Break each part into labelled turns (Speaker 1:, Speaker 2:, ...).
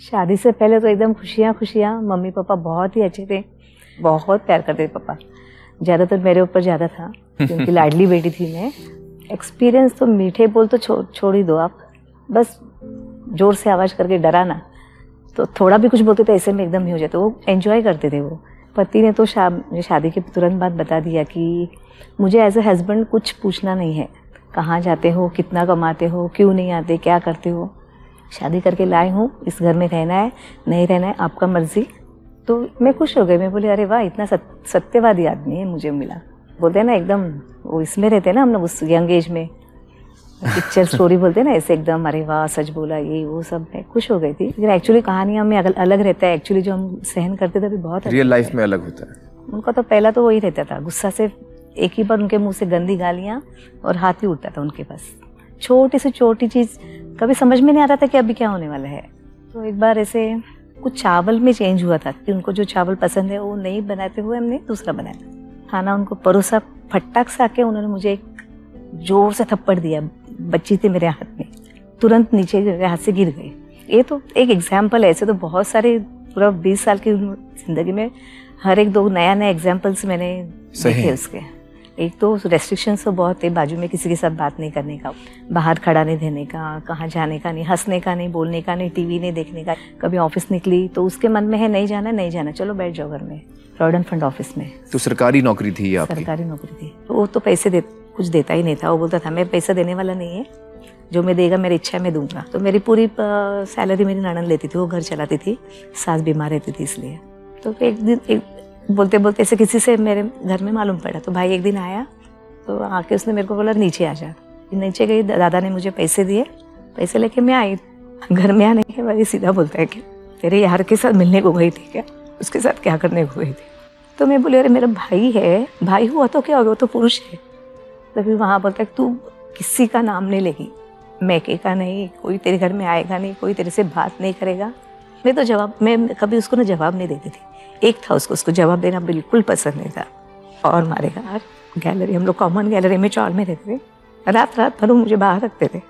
Speaker 1: शादी से पहले तो एकदम खुशियाँ खुशियाँ। मम्मी पापा बहुत ही अच्छे थे। बहुत प्यार करते थे पापा। ज़्यादातर मेरे ऊपर ज़्यादा था क्योंकि लाडली बेटी थी मैं। एक्सपीरियंस तो मीठे बोल तो छो, छोड़ ही दो आप। बस ज़ोर से आवाज़ करके डराना तो थोड़ा भी कुछ बोलते थे ऐसे में एकदम ही हो जाते। वो एंजॉय करते थे वो। पति ने तो शा, शादी के तुरंत बाद बता दिया कि मुझे एज ए हस्बैंड कुछ पूछना नहीं है। कहाँ जाते हो कितना कमाते हो क्यों नहीं आते क्या करते हो? शादी करके लाए हूँ इस घर में रहना है नहीं रहना है आपका मर्ज़ी। तो मैं खुश हो गई मैं बोली अरे वाह इतना सत्यवादी आदमी है मुझे मिला। बोलते हैं ना एकदम वो इसमें रहते हैं ना हम लोग उस यंग एज में। पिक्चर स्टोरी बोलते हैं ना ऐसे एकदम अरे वाह सच बोला ये वो सब। मैं खुश हो गई थी। लेकिन एक्चुअली कहानियाँ में अलग रहता है। एक्चुअली जो हम सहन करते थे अभी बहुत
Speaker 2: रियल लाइफ में अलग होता है।
Speaker 1: उनका तो पहला तो वही रहता था गुस्सा से एक ही बार उनके मुँह से गंदी गालियाँ और हाथ ही उठता था उनके पास। छोटी से छोटी चीज़ कभी समझ में नहीं आता था कि अभी क्या होने वाला है। तो एक बार ऐसे कुछ चावल में चेंज हुआ था कि उनको जो चावल पसंद है वो नहीं बनाते हुए हमने दूसरा बनाया खाना उनको परोसा फटाक सा के उन्होंने मुझे एक ज़ोर से थप्पड़ दिया बच्ची थी मेरे हाथ में। तुरंत नीचे मेरे हाथ से गिर गई। ये तो एक एग्ज़ाम्पल है ऐसे तो बहुत सारे पूरा बीस साल की ज़िंदगी में हर एक दो नया नया एग्जाम्पल्स मैंने देखे उसके। एक तो रेस्ट्रिक्शंस तो बहुत थे बाजू में किसी के साथ बात नहीं करने का बाहर खड़ा नहीं देने का कहाँ जाने का नहीं हंसने का नहीं बोलने का नहीं टीवी नहीं देखने का कभी ऑफ़िस निकली तो उसके मन में है नहीं जाना नहीं जाना चलो बैठ जाओ घर में प्रॉविडेंट फंड ऑफ़िस में।
Speaker 2: तो सरकारी नौकरी थी
Speaker 1: आपकी? सरकारी नौकरी थी। तो वो तो पैसे दे कुछ देता ही नहीं था वो बोलता था मैं पैसा देने वाला नहीं है जो मैं देगा मेरी इच्छा मैं दूँगा। तो मेरी पूरी सैलरी मेरी ननन लेती थी वो घर चलाती थी सास बीमार रहती थी इसलिए। तो एक दिन एक बोलते बोलते ऐसे किसी से मेरे घर में मालूम पड़ा तो भाई एक दिन आया तो आके उसने मेरे को बोला, नीचे आ जा। नीचे गई, दादा ने मुझे पैसे दिए, पैसे लेके मैं आई, घर में आने के बाद सीधा बोलता है कि, तेरे यार के साथ मिलने को गई थी क्या? उसके साथ क्या करने को गई थी? तो मैं बोली, अरे मेरा भाई है, भाई हुआ तो क्या हो गया वो तो पुरुष है। तो फिर वहाँ बोलता है, तू किसी का नाम नहीं लेगी, मैके का नहीं, कोई तेरे घर में आएगा नहीं, कोई तेरे से बात नहीं करेगा। मैं तो जवाब, मैं कभी उसको ना जवाब नहीं देती थी। एक था उसको उसको जवाब देना बिल्कुल पसंद नहीं था। और मारेगा। गैलरी हम लोग कॉमन गैलरी में चौल में रहते थे। रात रात भर मुझे बाहर रखते थे।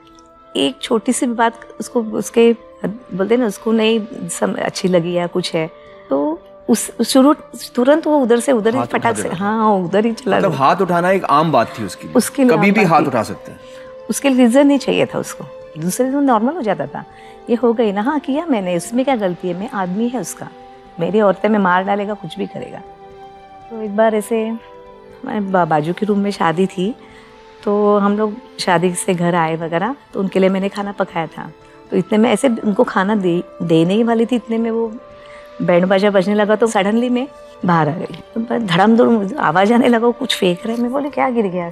Speaker 1: एक छोटी सी भी बात उसको उसके बोलते ना उसको नहीं सम, अच्छी लगी या कुछ है तो उस शुरू तुरंत वो उधर से उधर ही फटाक से हाँ उधर ही चला
Speaker 2: मतलब हाथ उठाना एक आम बात थी उसकी उसके लिए कभी भी हाथ उठा सकते हैं।
Speaker 1: उसके लिए रीजन नहीं चाहिए था उसको। दूसरे दिन नॉर्मल हो जाता था। ये हो गई ना हाँ किया मैंने उसमें क्या गलती है? मैं आदमी है उसका। मेरी औरतें में मार डालेगा कुछ भी करेगा। तो एक बार ऐसे मैं बाजू के रूम में शादी थी तो हम लोग शादी से घर आए वगैरह तो उनके लिए मैंने खाना पकाया था। तो इतने में ऐसे उनको खाना दे देने ही वाली थी इतने में वो बैंड बाजा बजने लगा तो सडनली मैं बाहर आ गई। तो धड़म धुड़ आवाज़ आने लगा कुछ फेंक रहे मैं बोले क्या गिर गया?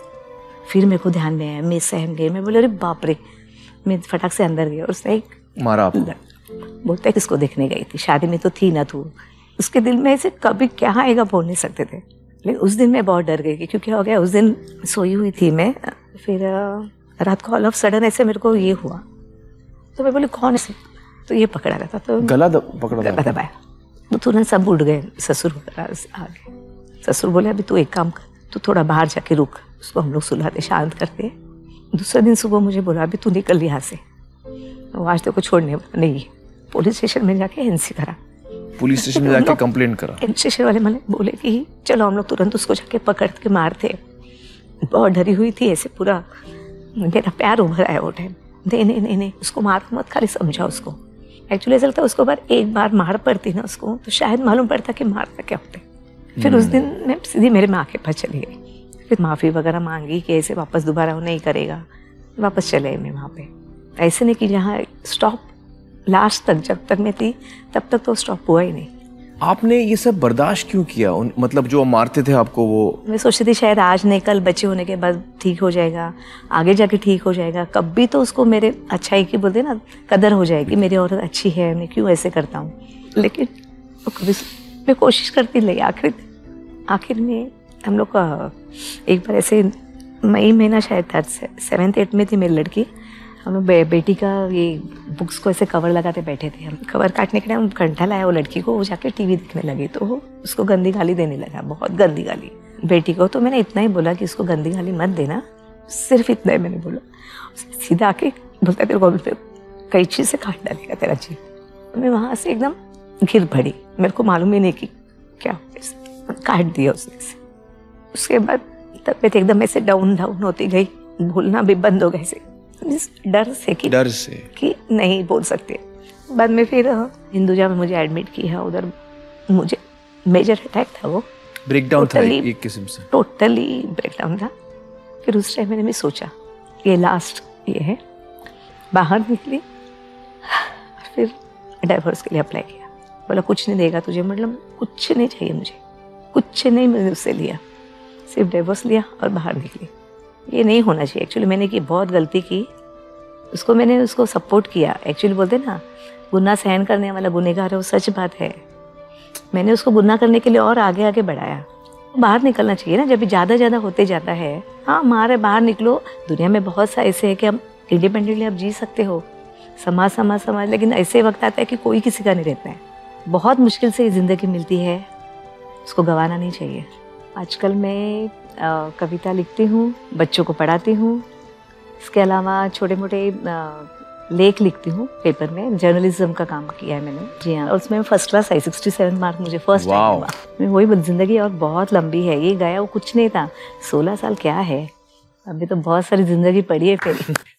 Speaker 1: फिर मेरे को ध्यान में आया मैं सहम गई मैं बोले अरे बाप रे! मैं फटाक से अंदर गई और उसने एक
Speaker 2: मारा
Speaker 1: बोलते किसको देखने गई थी शादी में तो थी ना तू। उसके दिल में ऐसे कभी क्या आएगा बोल नहीं सकते थे। लेकिन उस दिन मैं बहुत डर गई थी क्योंकि हो गया उस दिन सोई हुई थी मैं फिर रात को ऑल ऑफ़ सडन ऐसे मेरे को ये हुआ। तो मैं बोली कौन से? तो ये पकड़ा रहता तो
Speaker 2: गला पकड़ा गला
Speaker 1: दबाया। तो तुरंत सब उठ गए ससुर वगैरह आ गए ससुर बोले अभी तू एक काम कर तू थोड़ा बाहर जाके रुक उसको हम लोग सुलाते शांत करते। दूसरे दिन सुबह मुझे बोला अभी तू निकल यहाँ से। तो आज तो को छोड़ने नहीं है। पुलिस स्टेशन में जाके एनसी करा।
Speaker 2: पुलिस स्टेशन में जाके कंप्लेन करा।
Speaker 1: स्टेशन वाले मैंने बोले कि चलो हम लोग तुरंत उसको जाके पकड़ के मारते बहुत डरी हुई थी ऐसे पूरा। मेरा प्यार उभर आया वो टाइम नहीं नहीं नहीं नहीं उसको मार मत खाली समझा उसको। एक्चुअली ऐसा लगता उसको बार एक बार मार पड़ती ना उसको तो शायद मालूम पड़ता कि मारता क्या होते फिर उस दिन मैं सीधी मेरे माँ के पास चली गई। फिर माफ़ी वगैरह मांगी कि ऐसे वापस दोबारा वो नहीं करेगा। वापस चले मैं वहाँ पे। ऐसे नहीं कि जहाँ स्टॉप लास्ट तक जब तक मैं थी तब तक तो स्टॉप हुआ ही नहीं।
Speaker 2: आपने ये सब बर्दाश्त क्यों किया? उन मतलब जो मारते थे आपको वो?
Speaker 1: मैं सोचती थी शायद आज नहीं कल बच्चे होने के बाद ठीक हो जाएगा आगे जाके ठीक हो जाएगा। कब भी तो उसको मेरे अच्छाई की बोलते ना कदर हो जाएगी मेरी औरत अच्छी है मैं क्यों ऐसे करता हूँ? लेकिन वो कभी मैं कोशिश करती नहीं आखिर आखिर में हम लोग का एक बार ऐसे मई महीना शायद था सेवेंथ एट में थी मेरी लड़की। हम बे, बेटी का ये बुक्स को ऐसे कवर लगाते बैठे थे। हम कवर काटने के टाइम घंटा लाया वो लड़की को वो जाके टीवी देखने लगी। तो उसको गंदी गाली देने लगा बहुत गंदी गाली। बेटी को तो मैंने इतना ही बोला कि उसको गंदी गाली मत देना सिर्फ़ इतना ही मैंने बोला। सीधा आके बोलता तेरे को कई चीज़ से काट डालेगा तेरा जी। मैं वहाँ से एकदम गिर पड़ी। मेरे को मालूम ही नहीं कि क्या हो काट दिया उसने से उसके बाद तबीयत एकदम ऐसे डाउन डाउन होती गई। भूलना भी बंद हो गए से डर से कि
Speaker 2: डर से।
Speaker 1: कि नहीं बोल सकते। बाद में फिर हिंदुजा में मुझे एडमिट किया उधर मुझे मेजर अटैक था वो।
Speaker 2: ब्रेकडाउन था एक किस्म से।
Speaker 1: टोटली ब्रेकडाउन था। फिर उस टाइम मैंने भी सोचा ये लास्ट ये है। बाहर निकली फिर डाइवोर्स के लिए अप्लाई किया। बोला कुछ नहीं देगा तुझे मतलब कुछ नहीं चाहिए मुझे। कुछ नहीं मैंने उससे लिया। सिर्फ़ डाइवोर्स लिया और बाहर निकली। ये नहीं होना चाहिए। एक्चुअली मैंने की बहुत गलती की। उसको मैंने उसको सपोर्ट किया। एक्चुअली बोलते ना, गुना सहन करने वाला गुनेगार है, वो सच बात है। मैंने उसको गुना करने के लिए और आगे आगे बढ़ाया। बाहर निकलना चाहिए ना, जब भी ज़्यादा ज़्यादा होते जाता है। हाँ मारे बाहर निकलो। दुनिया में बहुत सा ऐसे है कि हम इंडिपेंडेंटली आप जी सकते हो। समाज समाज समाज, लेकिन ऐसे वक्त आता है कि कोई किसी का नहीं रहता है। बहुत मुश्किल से ज़िंदगी मिलती है। उसको गंवाना नहीं चाहिए। आजकल मैं कविता लिखती हूँ बच्चों को पढ़ाती हूँ। इसके अलावा छोटे मोटे लेख लिखती हूँ पेपर में। जर्नलिज्म का काम किया है मैंने। जी हाँ। और उसमें फ़र्स्ट क्लास आई सिक्सटी सेवन मार्क मुझे फ़र्स्ट टाइम हुआ वही ज़िंदगी और बहुत लंबी है। ये गया वो कुछ नहीं था। सोलह साल क्या है? अभी तो बहुत सारी ज़िंदगी पड़ी है फिर।